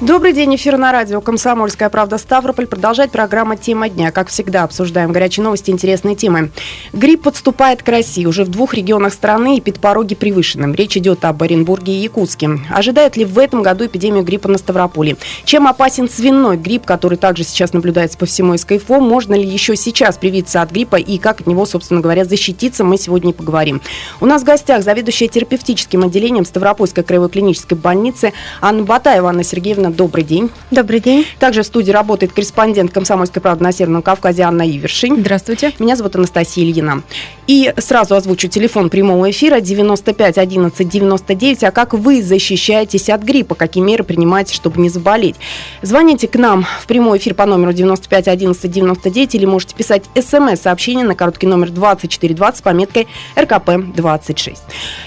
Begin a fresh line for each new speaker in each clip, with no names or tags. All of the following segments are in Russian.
Добрый день, эфир на радио «Комсомольская правда» Ставрополь. Продолжает программа «Тема дня». Как всегда, обсуждаем горячие новости, интересные темы. Грипп подступает к России. Уже в двух регионах страны и пороги превышены. Речь идет об Оренбурге и Якутске. Ожидают ли в этом году эпидемию гриппа на Ставрополе? Чем опасен свиной грипп, который также сейчас наблюдается по всему СКФО? Можно ли еще сейчас привиться от гриппа и как от него, собственно говоря, защититься, мы сегодня и поговорим. У нас в гостях заведующая терапевтическим отделением Ставропольской краевой клинической больницы Анна Батаева Анна Сергеевна Анна, добрый день.
Добрый день.
Также в студии работает корреспондент «Комсомольской правды» на Северном Кавказе Анна Ивершин.
Здравствуйте.
Меня зовут Анастасия Ильина. И сразу озвучу телефон прямого эфира 95 11 99. А как вы защищаетесь от гриппа? Какие меры принимаете, чтобы не заболеть? Звоните к нам в прямой эфир по номеру 95 11 99 или можете писать смс-сообщение на короткий номер 2420 с пометкой РКП-26.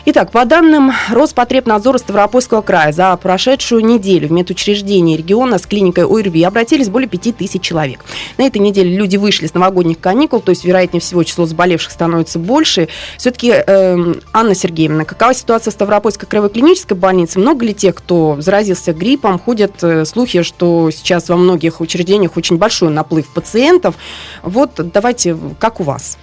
Итак, по данным Роспотребнадзора Ставропольского края, за прошедшую неделю в медучреждении учреждений региона с клиникой ОРВИ обратились более 5000 человек. На этой неделе люди вышли с новогодних каникул, то есть, вероятнее всего, число заболевших становится больше. Все-таки, э, Анна Сергеевна, какова ситуация в Ставропольской краевой клинической больнице? Много ли тех, кто заразился гриппом? Ходят э, слухи, что сейчас во многих учреждениях очень большой наплыв пациентов. Вот давайте, как у вас?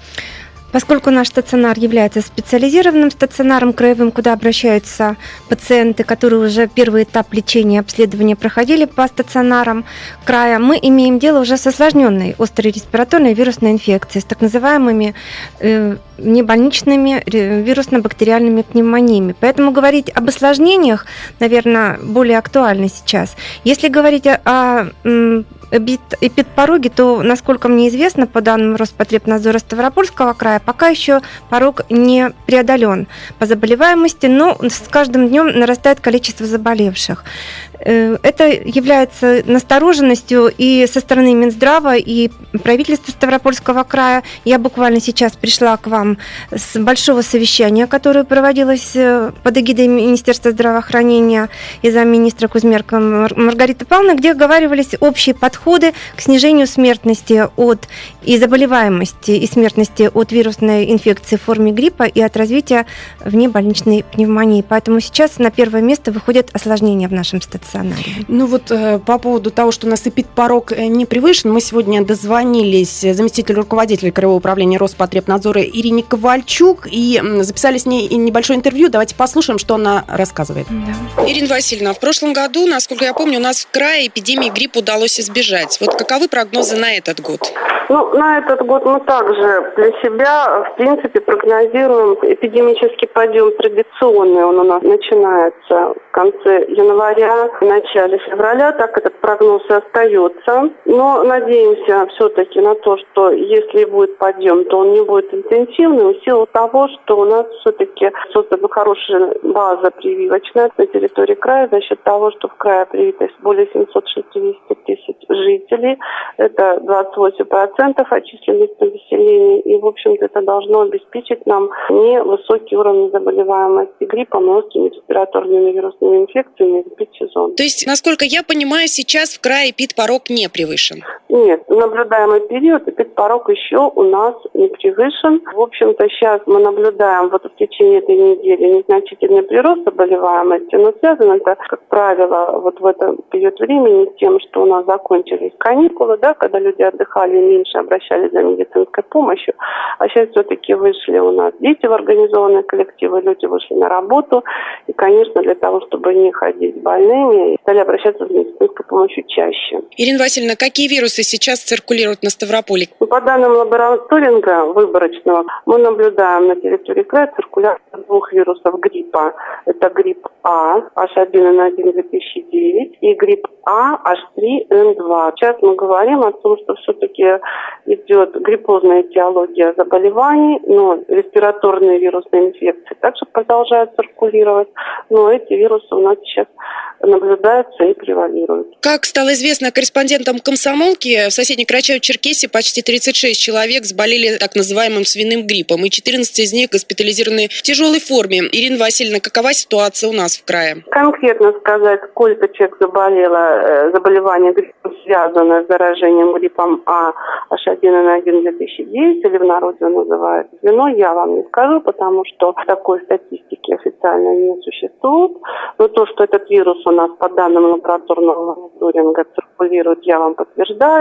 Поскольку наш стационар является специализированным стационаром краевым, куда обращаются пациенты, которые уже первый этап лечения и обследования проходили по стационарам края, мы имеем дело уже с осложненной острой респираторной вирусной инфекцией, с так называемыми э, небольничными вирусно-бактериальными пневмониями. Поэтому говорить об осложнениях, наверное, более актуально сейчас. Если говорить о, о эпидпороге, то, насколько мне известно, по данным Роспотребнадзора Ставропольского края, пока еще порог не преодолен по заболеваемости, но с каждым днем нарастает количество заболевших. Э, это является настороженностью и со стороны Минздрава, и правительства Ставропольского края. Я буквально сейчас пришла к вам с большого совещания, которое проводилось э, под эгидой Министерства здравоохранения и замминистра Кузьмерка Маргариты Павловны, где оговаривались общие подходы к снижению смертности от и заболеваемости и смертности от вирусной инфекции в форме гриппа и от развития внебольничной пневмонии. Поэтому сейчас на первое место выходят осложнения в нашем стационаре стационаре.
Ну вот э, по поводу того, что у нас порог э, не превышен, мы сегодня дозвонились заместителю руководителя Краевого управления Роспотребнадзора Ирине Ковальчук и записали с ней небольшое интервью. Давайте послушаем, что она рассказывает. Да. Ирина Васильевна, в прошлом году, насколько я помню, у нас в крае эпидемии гриппа удалось избежать. Вот каковы прогнозы на этот год?
Ну, на этот год мы также для себя, в принципе, прогнозируем эпидемический подъем традиционный. Он у нас начинается в конце января, в начале февраля. Так этот прогноз и остается. Но надеемся все-таки на то, что если будет подъем, то он не будет интенсивным в силу того, что у нас все-таки создана хорошая база прививочная на территории края за счет того, что в крае привито более 760 тысяч жителей. Это 28% процентов от численности населения. И, в общем-то, это должно обеспечить нам невысокий уровень заболеваемости гриппом, легкими респираторными вирусными инфекциями в эпидсезон.
То есть, насколько я понимаю, сейчас в крае эпидпорог не превышен?
Нет, наблюдаемый период эпидпорог еще у нас не превышен. В общем-то, сейчас мы наблюдаем вот в течение этой недели незначительный прирост заболеваемости, но связано это, как правило, вот в этом период времени с тем, что у нас закончились каникулы, да, когда люди отдыхали меньше раньше обращались за медицинской помощью, а сейчас все-таки вышли у нас дети в организованные коллективы, люди вышли на работу, и, конечно, для того, чтобы не ходить больными, стали обращаться за медицинской помощью чаще.
Ирина Васильевна, какие вирусы сейчас циркулируют на Ставрополе?
Ну, по данным лабораторинга выборочного, мы наблюдаем на территории края циркуляцию двух вирусов гриппа. Это грипп А, H1N1 2009, и грипп А, H3N2. Сейчас мы говорим о том, что все-таки идет гриппозная этиология заболеваний, но респираторные вирусные инфекции также продолжают циркулировать, но эти вирусы у нас сейчас наблюдаются и превалируют.
Как стало известно корреспондентам комсомолки, Иркутске, в соседней Карачаево-Черкесии почти 36 человек заболели так называемым свиным гриппом, и 14 из них госпитализированы в тяжелой форме. Ирина Васильевна, какова ситуация у нас в крае?
Конкретно сказать, сколько человек заболело, э, заболевание гриппом связано с заражением гриппом А H1N1 2009, или в народе называют звено, я вам не скажу, потому что такой статистики официально не существует. Но то, что этот вирус у нас по данным лабораторного мониторинга циркулирует, я вам подтверждаю.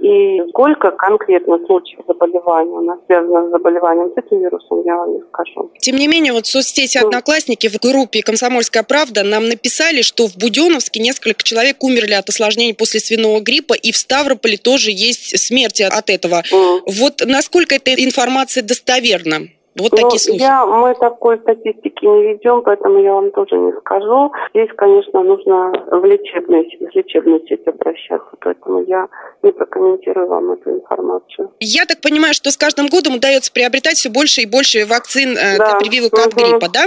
И сколько конкретно случаев заболевания у нас связано с заболеванием с этим вирусом, я вам не скажу.
Тем не менее, вот в соцсети «Одноклассники» в группе «Комсомольская правда» нам написали, что в Буденовске несколько человек умерли от осложнений после свиного гриппа, и в Ставрополе тоже есть смерти от этого. Mm. Вот насколько эта информация достоверна? Вот такие ну, слухи.
Я, мы такой статистики не ведем, поэтому я вам тоже не скажу. Здесь, конечно, нужно в лечебную, в лечебную сеть обращаться, поэтому я не прокомментирую вам эту информацию.
Я так понимаю, что с каждым годом удается приобретать все больше и больше вакцин э, да. для прививок угу. от гриппа, да?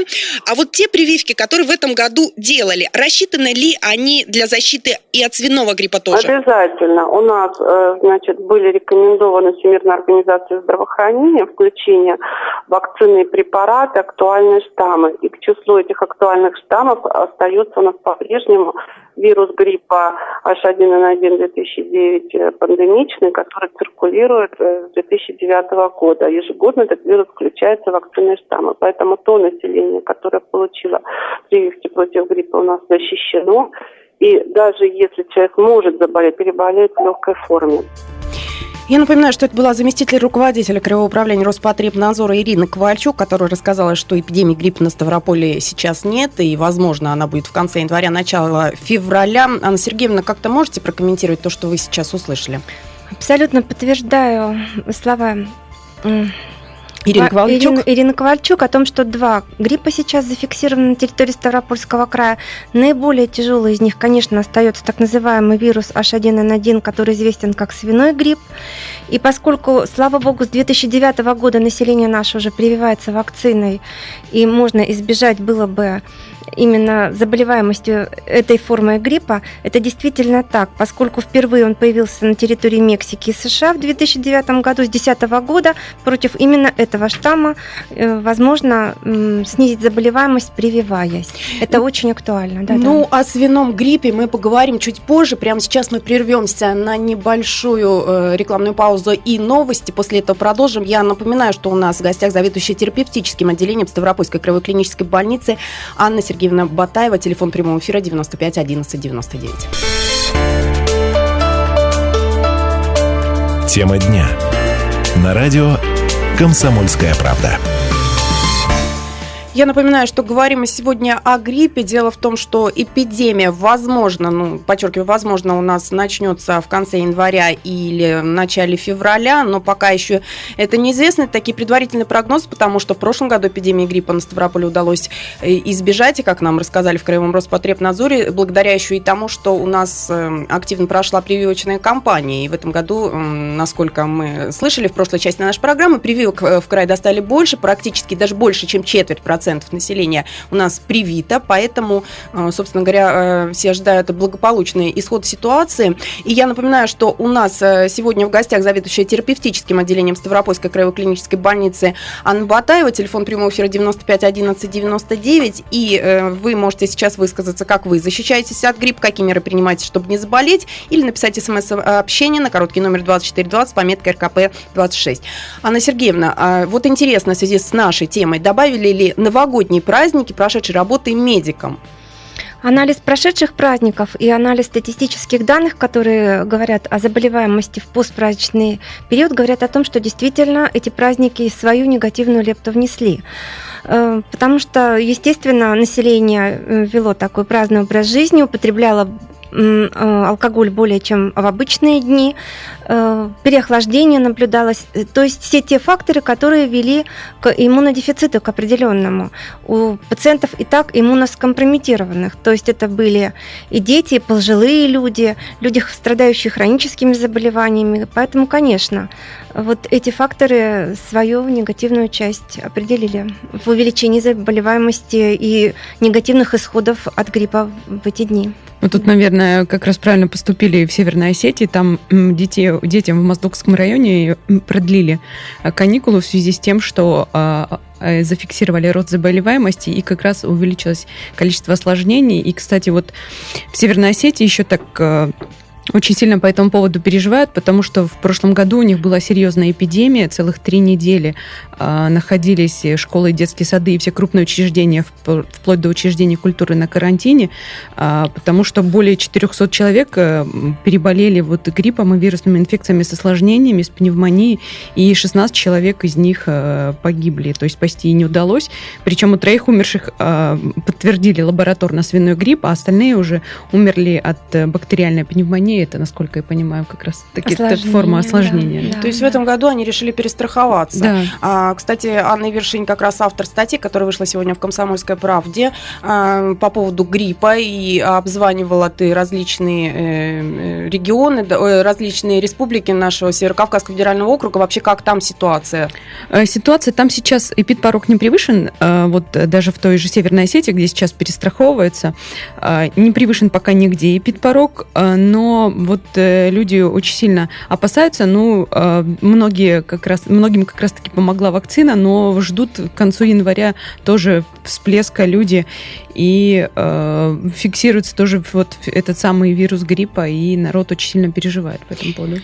А вот те прививки, которые в этом году делали, рассчитаны ли они для защиты и от свиного гриппа тоже?
Обязательно. У нас, э, значит, были рекомендованы Всемирной организацией здравоохранения включение вакцины и препараты актуальные штаммы. И к числу этих актуальных штаммов остается у нас по-прежнему вирус гриппа H1N1 2009 э, пандемичный, который циркулирует э, с 2009 года. Ежегодно этот вирус включается в вакцинные штаммы. Поэтому то население, которое получило прививки против гриппа, у нас защищено. И даже если человек может заболеть, переболеет в легкой форме.
Я напоминаю, что это была заместитель руководителя Краевого управления Роспотребнадзора Ирина Ковальчук, которая рассказала, что эпидемии гриппа на Ставрополе сейчас нет, и, возможно, она будет в конце января, начало февраля. Анна Сергеевна, как-то можете прокомментировать то, что вы сейчас услышали?
Абсолютно подтверждаю слова
Ирина Ковальчук.
Ирина, Ирина Ковальчук о том, что два гриппа сейчас зафиксированы на территории Ставропольского края. Наиболее тяжелый из них, конечно, остается так называемый вирус H1N1, который известен как свиной грипп. И поскольку, слава богу, с 2009 года население наше уже прививается вакциной, и можно избежать было бы именно заболеваемостью этой формой гриппа, это действительно так, поскольку впервые он появился на территории Мексики и США в 2009 году, с 2010 года, против именно этого штамма э, возможно снизить заболеваемость, прививаясь. Это ну, очень актуально.
Да, ну, да. о свином гриппе мы поговорим чуть позже. Прямо сейчас мы прервемся на небольшую э, рекламную паузу и новости. После этого продолжим. Я напоминаю, что у нас в гостях заведующая терапевтическим отделением Ставропольской краевой клинической больницы Анна Сергеевна Сергеевна Батаева, телефон прямого эфира 95 11 99.
Тема дня. На радио «Комсомольская правда».
Я напоминаю, что говорим мы сегодня о гриппе. Дело в том, что эпидемия, возможно, ну, подчеркиваю, возможно, у нас начнется в конце января или в начале февраля, но пока еще это неизвестно. Это такие предварительные прогнозы, потому что в прошлом году эпидемии гриппа на Ставрополе удалось э, избежать, и, как нам рассказали в Краевом Роспотребнадзоре, благодаря еще и тому, что у нас э, активно прошла прививочная кампания. И в этом году, насколько мы слышали в прошлой части нашей программы, прививок э, в край достали больше, практически даже больше, чем четверть процента 40% населения у нас привито, поэтому, э, собственно говоря, э, все ожидают благополучный исход ситуации. И я напоминаю, что у нас э, сегодня в гостях заведующая терапевтическим отделением Ставропольской краевой клинической больницы Анна Батаева, телефон прямого эфира 95 11 99, и вы можете сейчас высказаться, как вы защищаетесь от гриппа, какие меры принимаете, чтобы не заболеть, или написать смс-сообщение на короткий номер 2420 с пометкой РКП 26. Анна Сергеевна, а вот интересно в связи с нашей темой, добавили ли на новогодние праздники, прошедшей работы медиком.
Анализ прошедших праздников и анализ статистических данных, которые говорят о заболеваемости в постпраздничный период, говорят о том, что действительно эти праздники свою негативную лепту внесли. Э, потому что, естественно, население э, вело такой праздный образ жизни, употребляло алкоголь более чем в обычные дни, э, переохлаждение наблюдалось, э, то есть все те факторы, которые вели к иммунодефициту, к определенному. У пациентов и так иммуноскомпрометированных, то есть это были и дети, и пожилые люди, люди, страдающие хроническими заболеваниями, поэтому, конечно, вот эти факторы свою негативную часть определили в увеличении заболеваемости и негативных исходов от гриппа в эти дни.
Ну, тут, наверное, как раз правильно поступили в Северной Осетии. Там детей, детям в Моздокском районе продлили э, каникулы в связи с тем, что а, э, зафиксировали рост заболеваемости и как раз увеличилось количество осложнений. И, кстати, вот в Северной Осетии еще так э, очень сильно по этому поводу переживают, потому что в прошлом году у них была серьезная эпидемия, целых три недели э, находились школы детские сады и все крупные учреждения, вплоть до учреждений культуры на карантине, э, потому что более 400 человек э, переболели вот гриппом и вирусными инфекциями с осложнениями, с пневмонией, и 16 человек из них э, погибли, то есть спасти не удалось. Причем у троих умерших э, подтвердили лабораторно свиной грипп, а остальные уже умерли от бактериальной пневмонии осложнение, это, насколько я понимаю, как раз таки форма осложнения.
Да. Да. То есть в этом году они решили перестраховаться. Да. А, кстати, Анна Вершинь как раз автор статьи, которая вышла сегодня в «Комсомольской правде» а, по поводу гриппа, и обзванивала ты различные э, регионы, э, различные республики нашего Северокавказского федерального округа. Вообще, как там ситуация?
Э, ситуация там сейчас эпидпорог не превышен, вот даже в той же Северной Осетии, где сейчас перестраховывается, не превышен пока нигде эпидпорог, но вот э, люди очень сильно опасаются. Ну, э, многие как раз, многим как раз-таки помогла вакцина, но ждут к концу января тоже всплеска люди и э, фиксируется тоже вот этот самый вирус гриппа, и народ очень сильно переживает по этому поводу.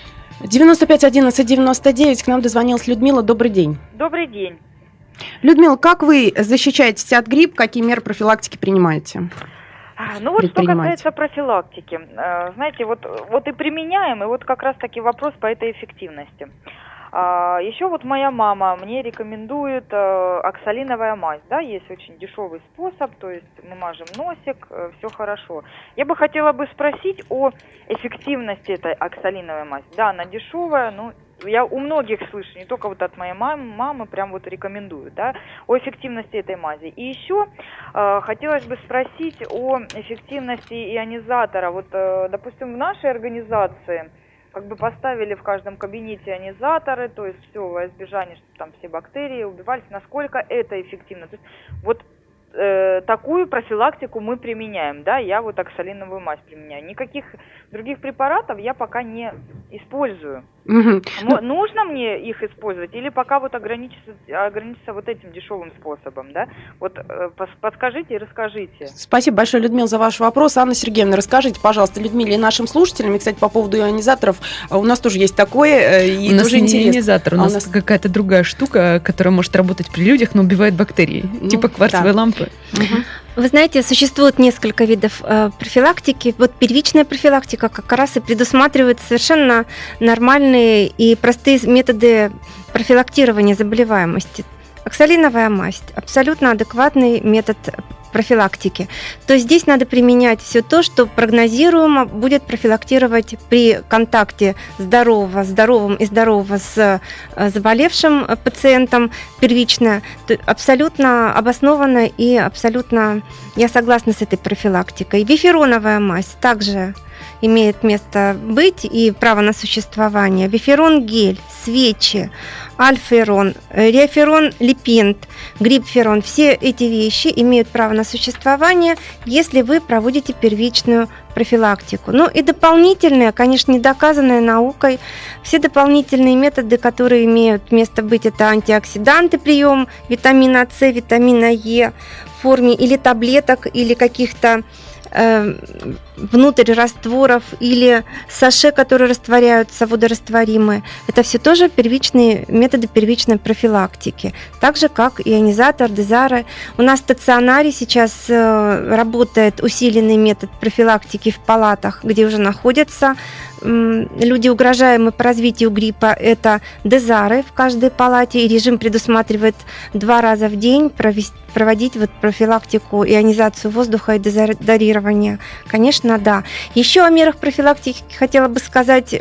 95 11 99 к нам дозвонилась Людмила. Добрый день.
Добрый день.
Людмила, как вы защищаетесь от гриппа? Какие меры профилактики принимаете?
А, ну вот что касается профилактики, э, знаете, вот, вот и применяем, и вот как раз таки вопрос по этой эффективности. А, еще вот моя мама мне рекомендует э, оксалиновая мазь, да, есть очень дешевый способ, то есть мы мажем носик, э, все хорошо. Я бы хотела бы спросить о эффективности этой оксалиновой мази. Да, она дешевая, но я у многих слышу, не только вот от моей мамы, мамы прям вот рекомендуют, да, о эффективности этой мази. И еще э, хотелось бы спросить о эффективности ионизатора. Вот, э, допустим, в нашей организации как бы поставили в каждом кабинете ионизаторы, то есть все во избежание, чтобы там все бактерии убивались. Насколько это эффективно? То есть вот э, такую профилактику мы применяем, да, я вот оксалиновую мазь применяю. Никаких других препаратов я пока не использую. Угу. Нужно мне их использовать или пока вот ограничиться, ограничиться вот этим дешевым способом, да? Вот э, подскажите и расскажите.
Спасибо большое, Людмила, за ваш вопрос. Анна Сергеевна, расскажите, пожалуйста, Людмиле и нашим слушателям, и, кстати, по поводу ионизаторов, а у нас тоже есть такое,
э, и у нас не интересно. ионизатор, у а нас, у нас какая-то другая штука, которая может работать при людях, но убивает бактерии, ну, типа кварцевой да. лампы.
Угу. Вы знаете, существует несколько видов э, профилактики. Вот первичная профилактика как раз и предусматривает совершенно нормальные и простые методы профилактирования заболеваемости. Оксалиновая мазь – абсолютно адекватный метод профилактики. То здесь надо применять все то, что прогнозируемо будет профилактировать при контакте здорового, здоровым и здорового с э, заболевшим пациентом первично. Абсолютно обоснованно и абсолютно я согласна с этой профилактикой. Бифероновая мазь также имеет место быть и право на существование. Биферон гель, свечи, альферон, реоферон липент, грипферон. Все эти вещи имеют право на существование, если вы проводите первичную профилактику. Ну и дополнительные, конечно, не доказанные наукой, все дополнительные методы, которые имеют место быть, это антиоксиданты, прием витамина С, витамина Е в форме или таблеток, или каких-то внутрь растворов или саше, которые растворяются, водорастворимые. Это все тоже первичные методы первичной профилактики. Так же, как ионизатор, дезары. У нас в стационаре сейчас э, работает усиленный метод профилактики в палатах, где уже находятся люди, угрожаемые по развитию гриппа, это дезары в каждой палате, и режим предусматривает два раза в день провести, проводить вот профилактику, ионизацию воздуха и дезодорирование. Конечно, да. Еще о мерах профилактики хотела бы сказать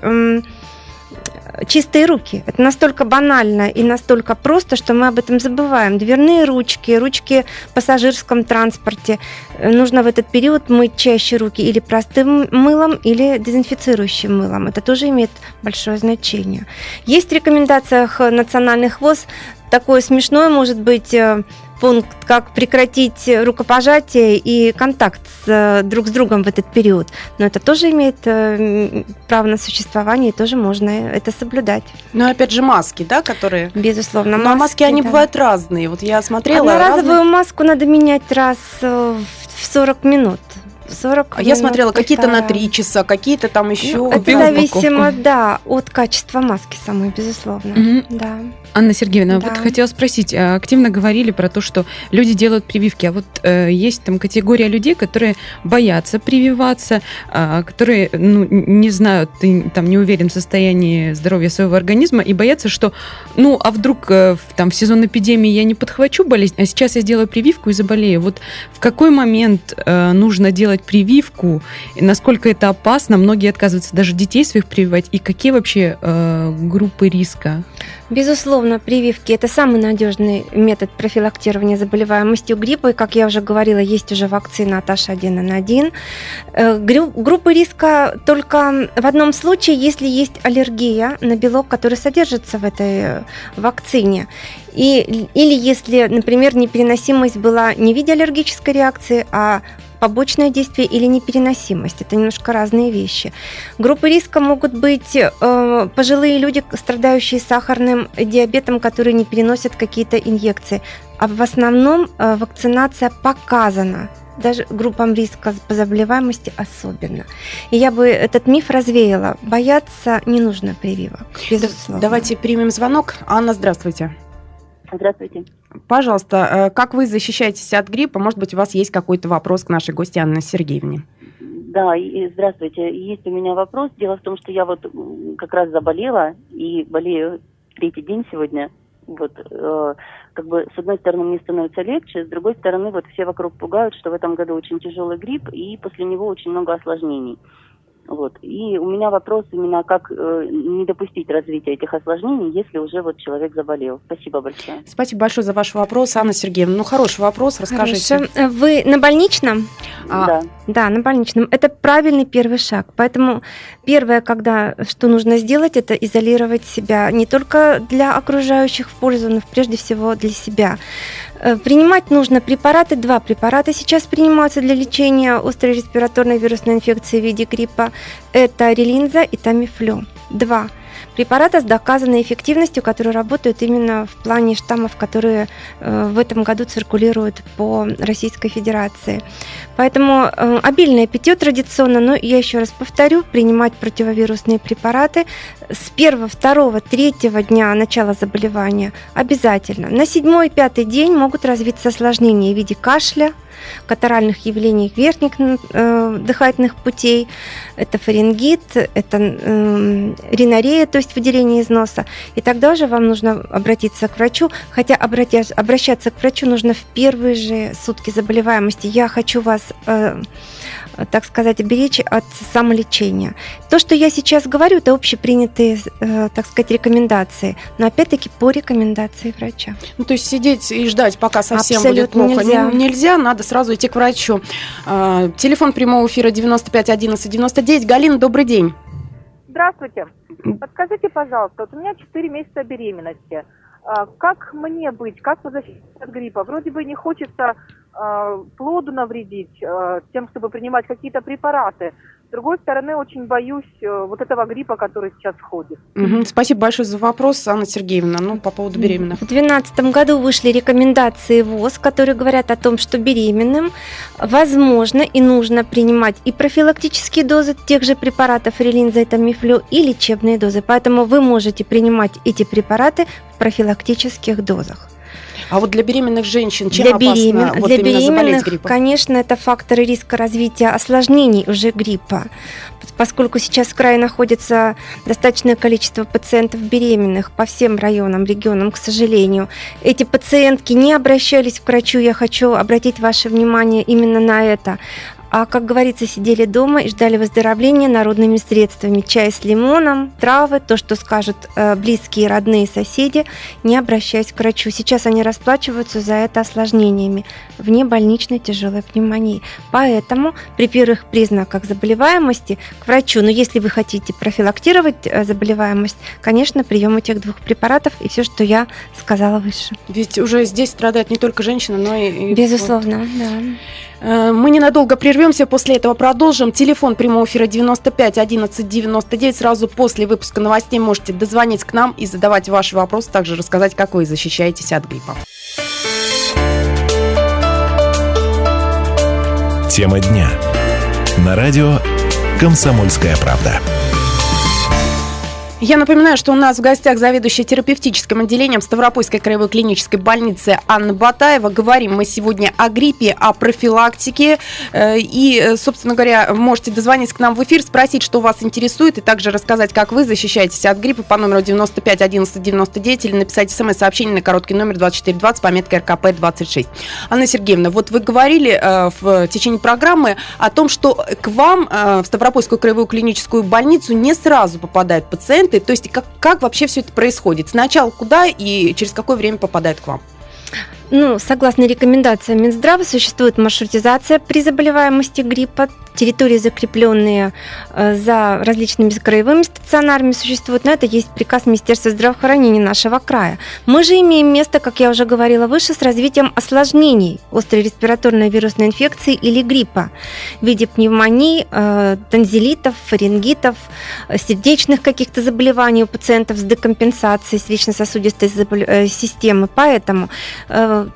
чистые руки. Это настолько банально и настолько просто, что мы об этом забываем. Дверные ручки, ручки в пассажирском транспорте. Нужно в этот период мыть чаще руки или простым мылом, или дезинфицирующим мылом. Это тоже имеет большое значение. Есть в рекомендациях национальных ВОЗ такое смешное, может быть, э, пункт, как прекратить рукопожатие и контакт с, э, друг с другом в этот период. Но это тоже имеет э, право на существование, и тоже можно это соблюдать.
Ну, опять же, маски, да, которые...
Безусловно.
Но маски, маски они да. бывают разные. Вот я смотрела...
Одноразовую разные... маску надо менять раз в 40 минут. 40
а я смотрела какие-то на 3 часа, какие-то там еще. Ну,
это зависимо, да, от качества маски самой, безусловно. Угу. Да.
Анна Сергеевна, да. вот хотела спросить, а, активно говорили про то, что люди делают прививки, а вот э, есть там категория людей, которые боятся прививаться, э, которые, ну, не знают, ты там не уверен в состоянии здоровья своего организма и боятся, что, ну, а вдруг э, там в сезон эпидемии я не подхвачу болезнь, а сейчас я сделаю прививку и заболею. Вот в какой момент э, нужно делать прививку, насколько это опасно? Многие отказываются даже детей своих прививать. И какие вообще э, группы риска?
Безусловно, прививки – это самый надежный метод профилактирования заболеваемостью гриппа. И, как я уже говорила, есть уже вакцина от H1N1. Э, группы риска только в одном случае, если есть аллергия на белок, который содержится в этой э, вакцине. И, или если, например, непереносимость была не в виде аллергической реакции, а побочное действие или непереносимость. Это немножко разные вещи. Группы риска могут быть э, пожилые люди, страдающие сахарным диабетом, которые не переносят какие-то инъекции. А в основном э, вакцинация показана даже группам риска по заболеваемости особенно. И я бы этот миф развеяла. Бояться не нужно прививок, безусловно.
Давайте примем звонок. Анна, здравствуйте.
Здравствуйте.
Пожалуйста, э, как вы защищаетесь от гриппа? Может быть, у вас есть какой-то вопрос к нашей гости Анне Сергеевне?
Да, и, здравствуйте. Есть у меня вопрос. Дело в том, что я вот как раз заболела и болею третий день сегодня. Вот, э, как бы, с одной стороны, мне становится легче, с другой стороны, вот все вокруг пугают, что в этом году очень тяжелый грипп, и после него очень много осложнений. Вот. И у меня вопрос именно, как э, не допустить развития этих осложнений, если уже вот человек заболел. Спасибо большое.
Спасибо большое за ваш вопрос, Анна Сергеевна. Ну, хороший вопрос, расскажите.
Хорошо. Вы на больничном?
А, да.
Да, на больничном. Это правильный первый шаг. Поэтому первое, когда что нужно сделать, это изолировать себя не только для окружающих в пользу, но прежде всего для себя. Э, принимать нужно препараты, два препарата сейчас принимаются для лечения острой респираторной вирусной инфекции в виде гриппа. Это релинза и тамифлю. Два препарата с доказанной эффективностью, которые работают именно в плане штаммов, которые э, в этом году циркулируют по Российской Федерации. Поэтому э, обильное питье традиционно, но я еще раз повторю, принимать противовирусные препараты с первого, второго, третьего дня начала заболевания обязательно. На седьмой, пятый день могут развиться осложнения в виде кашля, катаральных явлений верхних э, дыхательных путей. Это фарингит, это э, ринорея, то есть выделение из носа. И тогда же вам нужно обратиться к врачу, хотя обратясь, обращаться к врачу нужно в первые же сутки заболеваемости. Я хочу вас э, так сказать, беречь от самолечения. То, что я сейчас говорю, это общепринятые, э, так сказать, рекомендации, но опять-таки по рекомендации врача.
Ну, то есть сидеть и ждать, пока совсем Абсолютно будет плохо, нельзя. нельзя, надо сразу идти к врачу. А, телефон прямого эфира 95 11 99. Галина, добрый день.
Здравствуйте. Подскажите, пожалуйста, вот у меня 4 месяца беременности. А, как мне быть? Как защититься от гриппа? Вроде бы не хочется плоду навредить э, тем, чтобы принимать какие-то препараты. С другой стороны, очень боюсь э, вот этого гриппа, который сейчас ходит.
Угу. Спасибо большое за вопрос, Анна Сергеевна. Ну, по поводу беременных.
В 2012 году вышли рекомендации ВОЗ, которые говорят о том, что беременным возможно и нужно принимать и профилактические дозы тех же препаратов релинза и тамифлю, и лечебные дозы. Поэтому вы можете принимать эти препараты в профилактических дозах.
А вот для беременных женщин чем
для беремен... опасно вот для беременных, гриппом? Конечно, это факторы риска развития осложнений уже гриппа, поскольку сейчас в крае находится достаточное количество пациентов беременных по всем районам, регионам, к сожалению. Эти пациентки не обращались к врачу, я хочу обратить ваше внимание именно на это а, как говорится, сидели дома и ждали выздоровления народными средствами. Чай с лимоном, травы, то, что скажут э, близкие, родные, соседи, не обращаясь к врачу. Сейчас они расплачиваются за это осложнениями вне больничной тяжелой пневмонии. Поэтому при первых признаках заболеваемости к врачу, но если вы хотите профилактировать э, заболеваемость, конечно, прием этих двух препаратов и все, что я сказала выше.
Ведь уже здесь страдает не только женщина, но и...
Безусловно, вот. да.
Э, мы ненадолго прервемся, после этого продолжим. Телефон прямого эфира 95 11 99. Сразу после выпуска новостей можете дозвонить к нам и задавать ваши вопросы, также рассказать, как вы защищаетесь от гриппа.
Тема дня. На радио «Комсомольская правда».
Я напоминаю, что у нас в гостях заведующая терапевтическим отделением Ставропольской краевой клинической больницы Анна Батаева. Говорим мы сегодня о гриппе, о профилактике. Э, и, собственно говоря, можете дозвониться к нам в эфир, спросить, что вас интересует, и также рассказать, как вы защищаетесь от гриппа по номеру 95 11 99 или написать смс-сообщение на короткий номер 2420 пометка РКП 26. Анна Сергеевна, вот вы говорили э, в течение программы о том, что к вам э, в Ставропольскую краевую клиническую больницу не сразу попадают пациенты, пациенты? То есть как, как вообще все это происходит? Сначала куда и через какое время попадает к вам?
Ну, согласно рекомендациям Минздрава, существует маршрутизация при заболеваемости гриппа территории, закрепленные э, за различными краевыми стационарами, существуют, но это есть приказ Министерства здравоохранения нашего края. Мы же имеем место, как я уже говорила выше, с развитием осложнений острой респираторной вирусной инфекции или гриппа в виде пневмонии, э, танзелитов, фарингитов, сердечных каких-то заболеваний у пациентов с декомпенсацией сердечно-сосудистой э, системы. Поэтому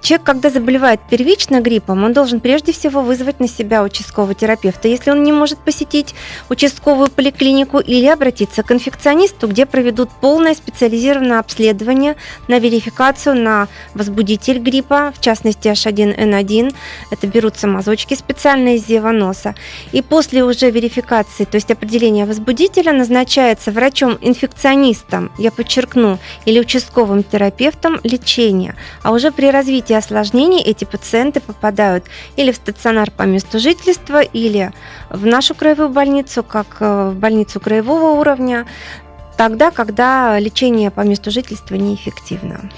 человек, когда заболевает первично гриппом, он должен прежде всего вызвать на себя участкового терапевта если он не может посетить участковую поликлинику или обратиться к инфекционисту, где проведут полное специализированное обследование на верификацию на возбудитель гриппа, в частности H1N1. Это берутся мазочки специальные из носа. И после уже верификации, то есть определения возбудителя, назначается врачом-инфекционистом, я подчеркну, или участковым терапевтом лечение. А уже при развитии осложнений эти пациенты попадают или в стационар по месту жительства, или в нашу краевую больницу, как э, в больницу краевого уровня, тогда, когда лечение по месту жительства неэффективно.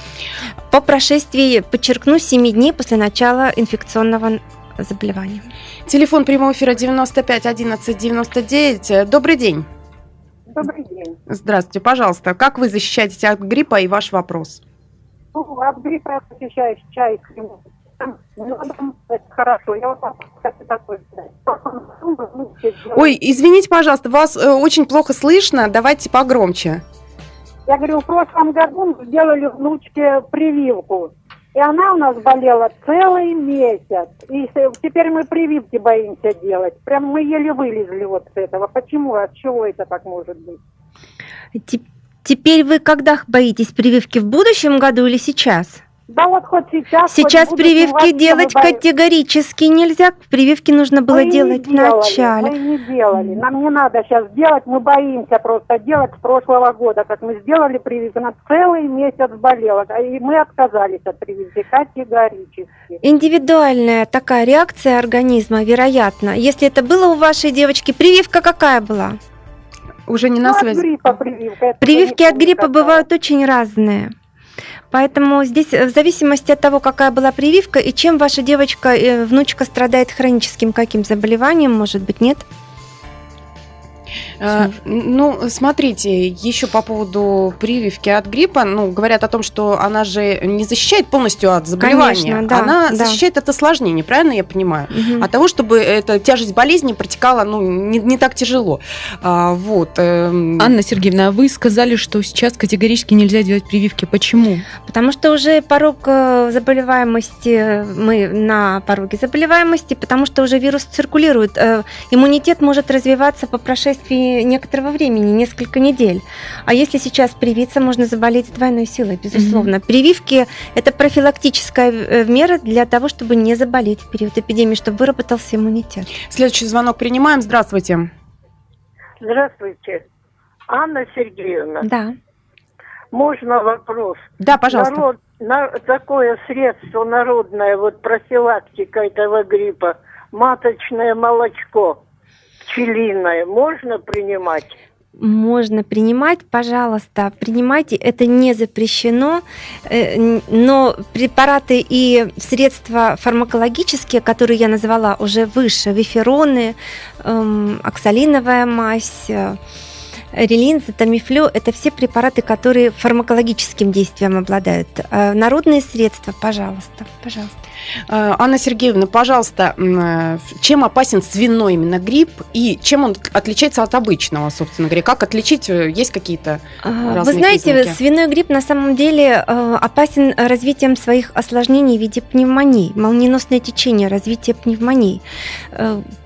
По прошествии, подчеркну, 7 дней после начала инфекционного заболевания.
Телефон прямого эфира 95 11 99. Добрый день.
Добрый день.
Здравствуйте, пожалуйста. Как вы защищаетесь от гриппа и ваш вопрос?
Ну, от гриппа я защищаюсь чай хорошо. Я вот такой.
Ой, извините, пожалуйста, вас э, очень плохо слышно. Давайте погромче.
Я говорю, в прошлом году мы сделали внучке прививку. И она у нас болела целый месяц. И теперь мы прививки боимся делать. Прям мы еле вылезли вот с этого. Почему? От чего это так может быть?
Теперь вы когда боитесь прививки в будущем году или сейчас?
Да вот хоть сейчас.
Сейчас хоть прививки делать категорически нельзя. Прививки нужно было мы делать
не делали,
вначале.
Мы не делали. Нам не надо сейчас делать. Мы боимся просто делать с прошлого года. Как мы сделали прививку, на целый месяц болела. И мы отказались от прививки категорически.
Индивидуальная такая реакция организма, вероятно. Если это было у вашей девочки, прививка какая была?
Уже не на ну, связи.
От гриппа прививка.
Прививки от гриппа бывают очень разные. Поэтому здесь э, в зависимости от того, какая была прививка и чем ваша девочка, э, внучка страдает хроническим каким заболеванием, может быть, нет?
А, ну, смотрите, еще по поводу прививки от гриппа, ну, говорят о том, что она же не защищает полностью от заболевания,
Конечно, да,
она
да.
защищает от осложнений, правильно я понимаю? Угу. От того, чтобы эта тяжесть болезни протекала, ну, не, не так тяжело. А, вот.
Эм... Анна Сергеевна, а вы сказали, что сейчас категорически нельзя делать прививки. Почему?
Потому что уже порог э, заболеваемости, мы на пороге заболеваемости, потому что уже вирус циркулирует. Э, иммунитет может развиваться по прошествии некоторого времени, несколько недель. А если сейчас привиться, можно заболеть с двойной силой, безусловно. Mm-hmm. Прививки – это профилактическая э, мера для того, чтобы не заболеть в период эпидемии, чтобы выработался иммунитет.
Следующий звонок принимаем. Здравствуйте.
Здравствуйте. Анна Сергеевна.
Да.
Можно вопрос?
Да, пожалуйста.
Народ, на, такое средство народное, вот профилактика этого гриппа, маточное молочко пчелиное можно принимать?
можно принимать, пожалуйста, принимайте, это не запрещено, э, но препараты и средства фармакологические, которые я назвала уже выше, вифероны, эм, оксалиновая мазь, э, Релин, Тамифлю – это все препараты, которые фармакологическим действием обладают. Э, народные средства, пожалуйста, пожалуйста.
Э, Анна Сергеевна, пожалуйста, э, чем опасен свиной именно грипп и чем он отличается от обычного, собственно говоря? Как отличить? Есть какие-то
разные Вы знаете, признаки? свиной грипп на самом деле опасен развитием своих осложнений в виде пневмонии, молниеносное течение, развитие пневмонии.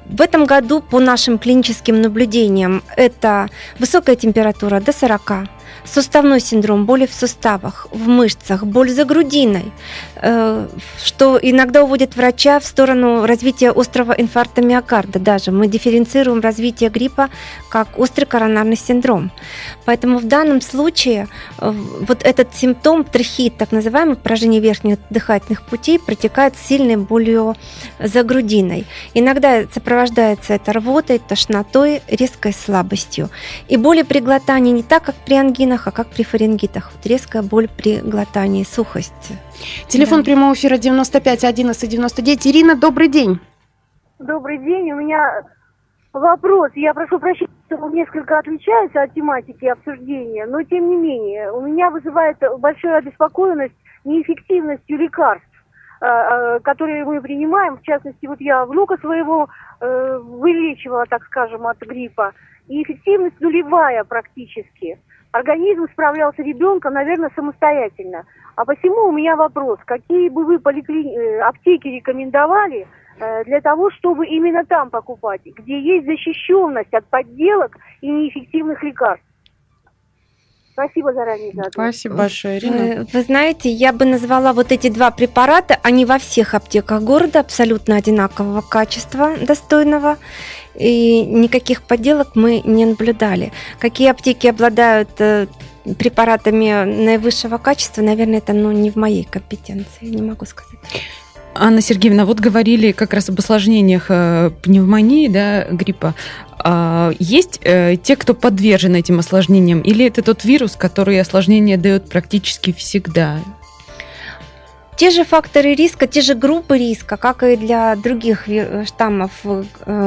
В этом году по нашим клиническим наблюдениям это высокая температура до 40, суставной синдром, боли в суставах, в мышцах, боль за грудиной, что иногда уводит врача в сторону развития острого инфаркта миокарда даже. Мы дифференцируем развитие гриппа как острый коронарный синдром. Поэтому в данном случае э, вот этот симптом трахеит, так называемый, поражение верхних дыхательных путей, протекает с сильной болью за грудиной. Иногда сопровождается это рвотой, тошнотой, резкой слабостью. И боли при глотании не так, как при ангинах, а как при фарингитах. Вот резкая боль при глотании, сухость.
Телефон да. прямого эфира 95 11 99. Ирина, добрый день.
Добрый день. У меня вопрос. Я прошу прощения, что несколько отличается от тематики обсуждения, но тем не менее, у меня вызывает большую обеспокоенность неэффективностью лекарств а, а, которые мы принимаем, в частности, вот я внука своего э, вылечивала, так скажем, от гриппа, и эффективность нулевая практически организм справлялся ребенка, наверное, самостоятельно. А посему у меня вопрос, какие бы вы поликли... Э, аптеки рекомендовали э, для того, чтобы именно там покупать, где есть защищенность от подделок и неэффективных лекарств? Спасибо заранее за ответ.
Спасибо большое, Ирина.
Вы, вы знаете, я бы назвала вот эти два препарата, они во всех аптеках города абсолютно одинакового качества, достойного и никаких подделок мы не наблюдали. Какие аптеки обладают э, препаратами наивысшего качества, наверное, это ну, не в моей компетенции, не могу сказать.
Анна Сергеевна, вот говорили как раз об осложнениях э, пневмонии, да, гриппа. А, есть э, те, кто подвержен этим осложнениям, или это тот вирус, который осложнения дает практически всегда?
Те же факторы риска, те же группы риска, как и для других штаммов э,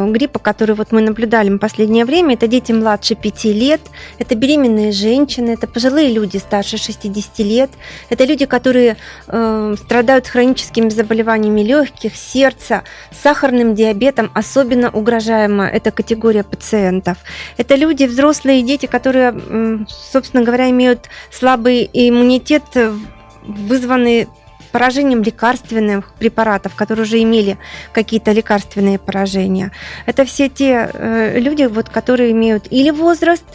гриппа, которые вот мы наблюдали в последнее время, это дети младше 5 лет, это беременные женщины, это пожилые люди старше 60 лет, это люди, которые э, страдают хроническими заболеваниями легких, сердца, сахарным диабетом, особенно угрожаема эта категория пациентов. Это люди, взрослые дети, которые, собственно говоря, имеют слабый иммунитет, вызванный поражением лекарственных препаратов, которые уже имели какие-то лекарственные поражения. Это все те э, люди, вот, которые имеют или возраст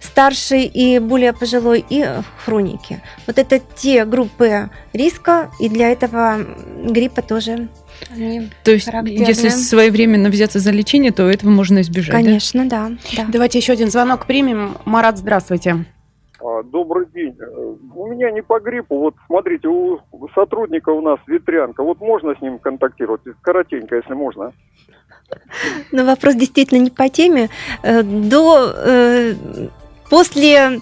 старший и более пожилой, и хроники. Вот это те группы риска, и для этого гриппа тоже
они То есть, если своевременно взяться за лечение, то этого можно избежать.
Конечно, да?
да. да. Давайте еще один звонок примем. Марат, здравствуйте.
А, добрый день. У меня не по гриппу. Вот смотрите, у сотрудника у нас ветрянка. Вот можно с ним контактировать? Коротенько, если можно.
Ну, вопрос действительно не по теме. Э, до э, после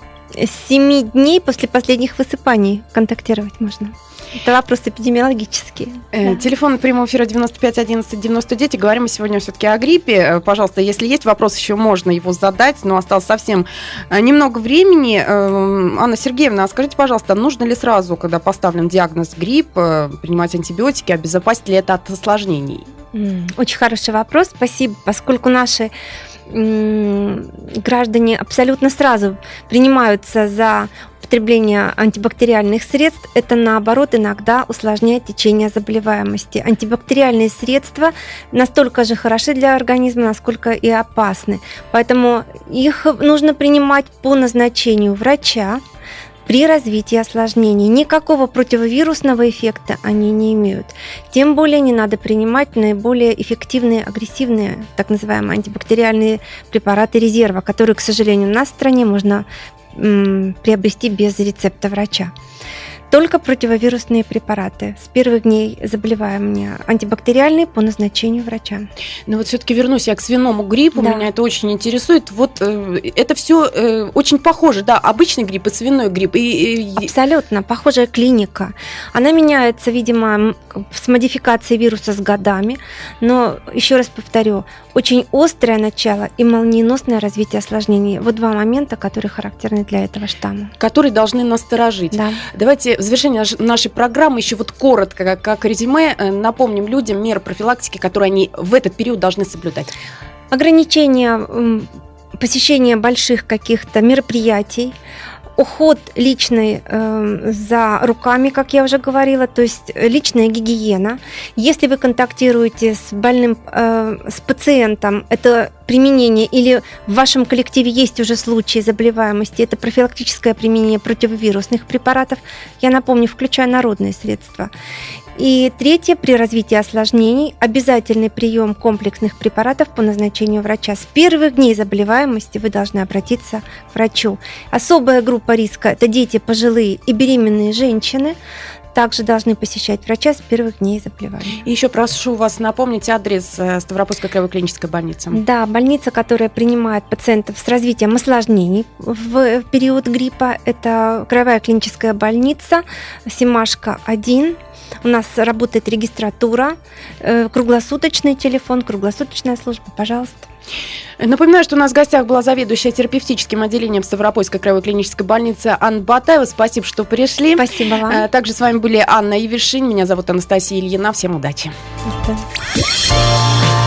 семи дней после последних высыпаний контактировать можно. Это вопрос эпидемиологический.
Э, да. Телефон прямого эфира 95 11 99. Говорим мы сегодня все-таки о гриппе. Э, пожалуйста, если есть вопрос, еще можно его задать, но осталось совсем э, немного времени. Анна Сергеевна, а скажите, пожалуйста, нужно ли сразу, когда поставлен диагноз грипп, принимать антибиотики, обезопасить ли это от осложнений?
Очень хороший вопрос, спасибо. Поскольку наши граждане абсолютно сразу принимаются за употребление антибактериальных средств, это наоборот иногда усложняет течение заболеваемости. Антибактериальные средства настолько же хороши для организма, насколько и опасны. Поэтому их нужно принимать по назначению врача, при развитии осложнений. Никакого противовирусного эффекта они не имеют. Тем более не надо принимать наиболее эффективные, агрессивные, так называемые антибактериальные препараты резерва, которые, к сожалению, у нас в стране можно приобрести без рецепта врача. Только противовирусные препараты. С первых дней заболевания антибактериальные по назначению врача.
Но вот все-таки вернусь я к свиному гриппу, да. меня это очень интересует. Вот э, это все э, очень похоже, да, обычный грипп и свиной грипп. И,
и... Абсолютно, похожая клиника. Она меняется, видимо, с модификацией вируса с годами, но еще раз повторю, очень острое начало и молниеносное развитие осложнений. Вот два момента, которые характерны для этого штамма.
Которые должны насторожить.
Да.
Давайте завершение нашей программы еще вот коротко, как, резюме, э, напомним людям меры профилактики, которые они в этот период должны соблюдать.
Ограничение посещения больших каких-то мероприятий, уход личный э, за руками, как я уже говорила, то есть личная гигиена. Если вы контактируете с больным, э, с пациентом, это применение или в вашем коллективе есть уже случаи заболеваемости, это профилактическое применение противовирусных препаратов, я напомню, включая народные средства. И третье, при развитии осложнений обязательный прием комплексных препаратов по назначению врача. С первых дней заболеваемости вы должны обратиться к врачу. Особая группа риска – это дети, пожилые и беременные женщины также должны посещать врача с первых дней заболевания.
И еще прошу вас напомнить адрес э, Ставропольской краевой клинической больницы.
Да, больница, которая принимает пациентов с развитием осложнений в период гриппа, это краевая клиническая больница Симашка 1 у нас работает регистратура, э, круглосуточный телефон, круглосуточная служба. Пожалуйста.
Напоминаю, что у нас в гостях была заведующая терапевтическим отделением Ставропольской краевой клинической больницы Анна Батаева. Спасибо, что пришли.
Спасибо вам. Э,
также с вами были Анна Ивершин. Меня зовут Анастасия Ильина. Всем удачи. Спасибо.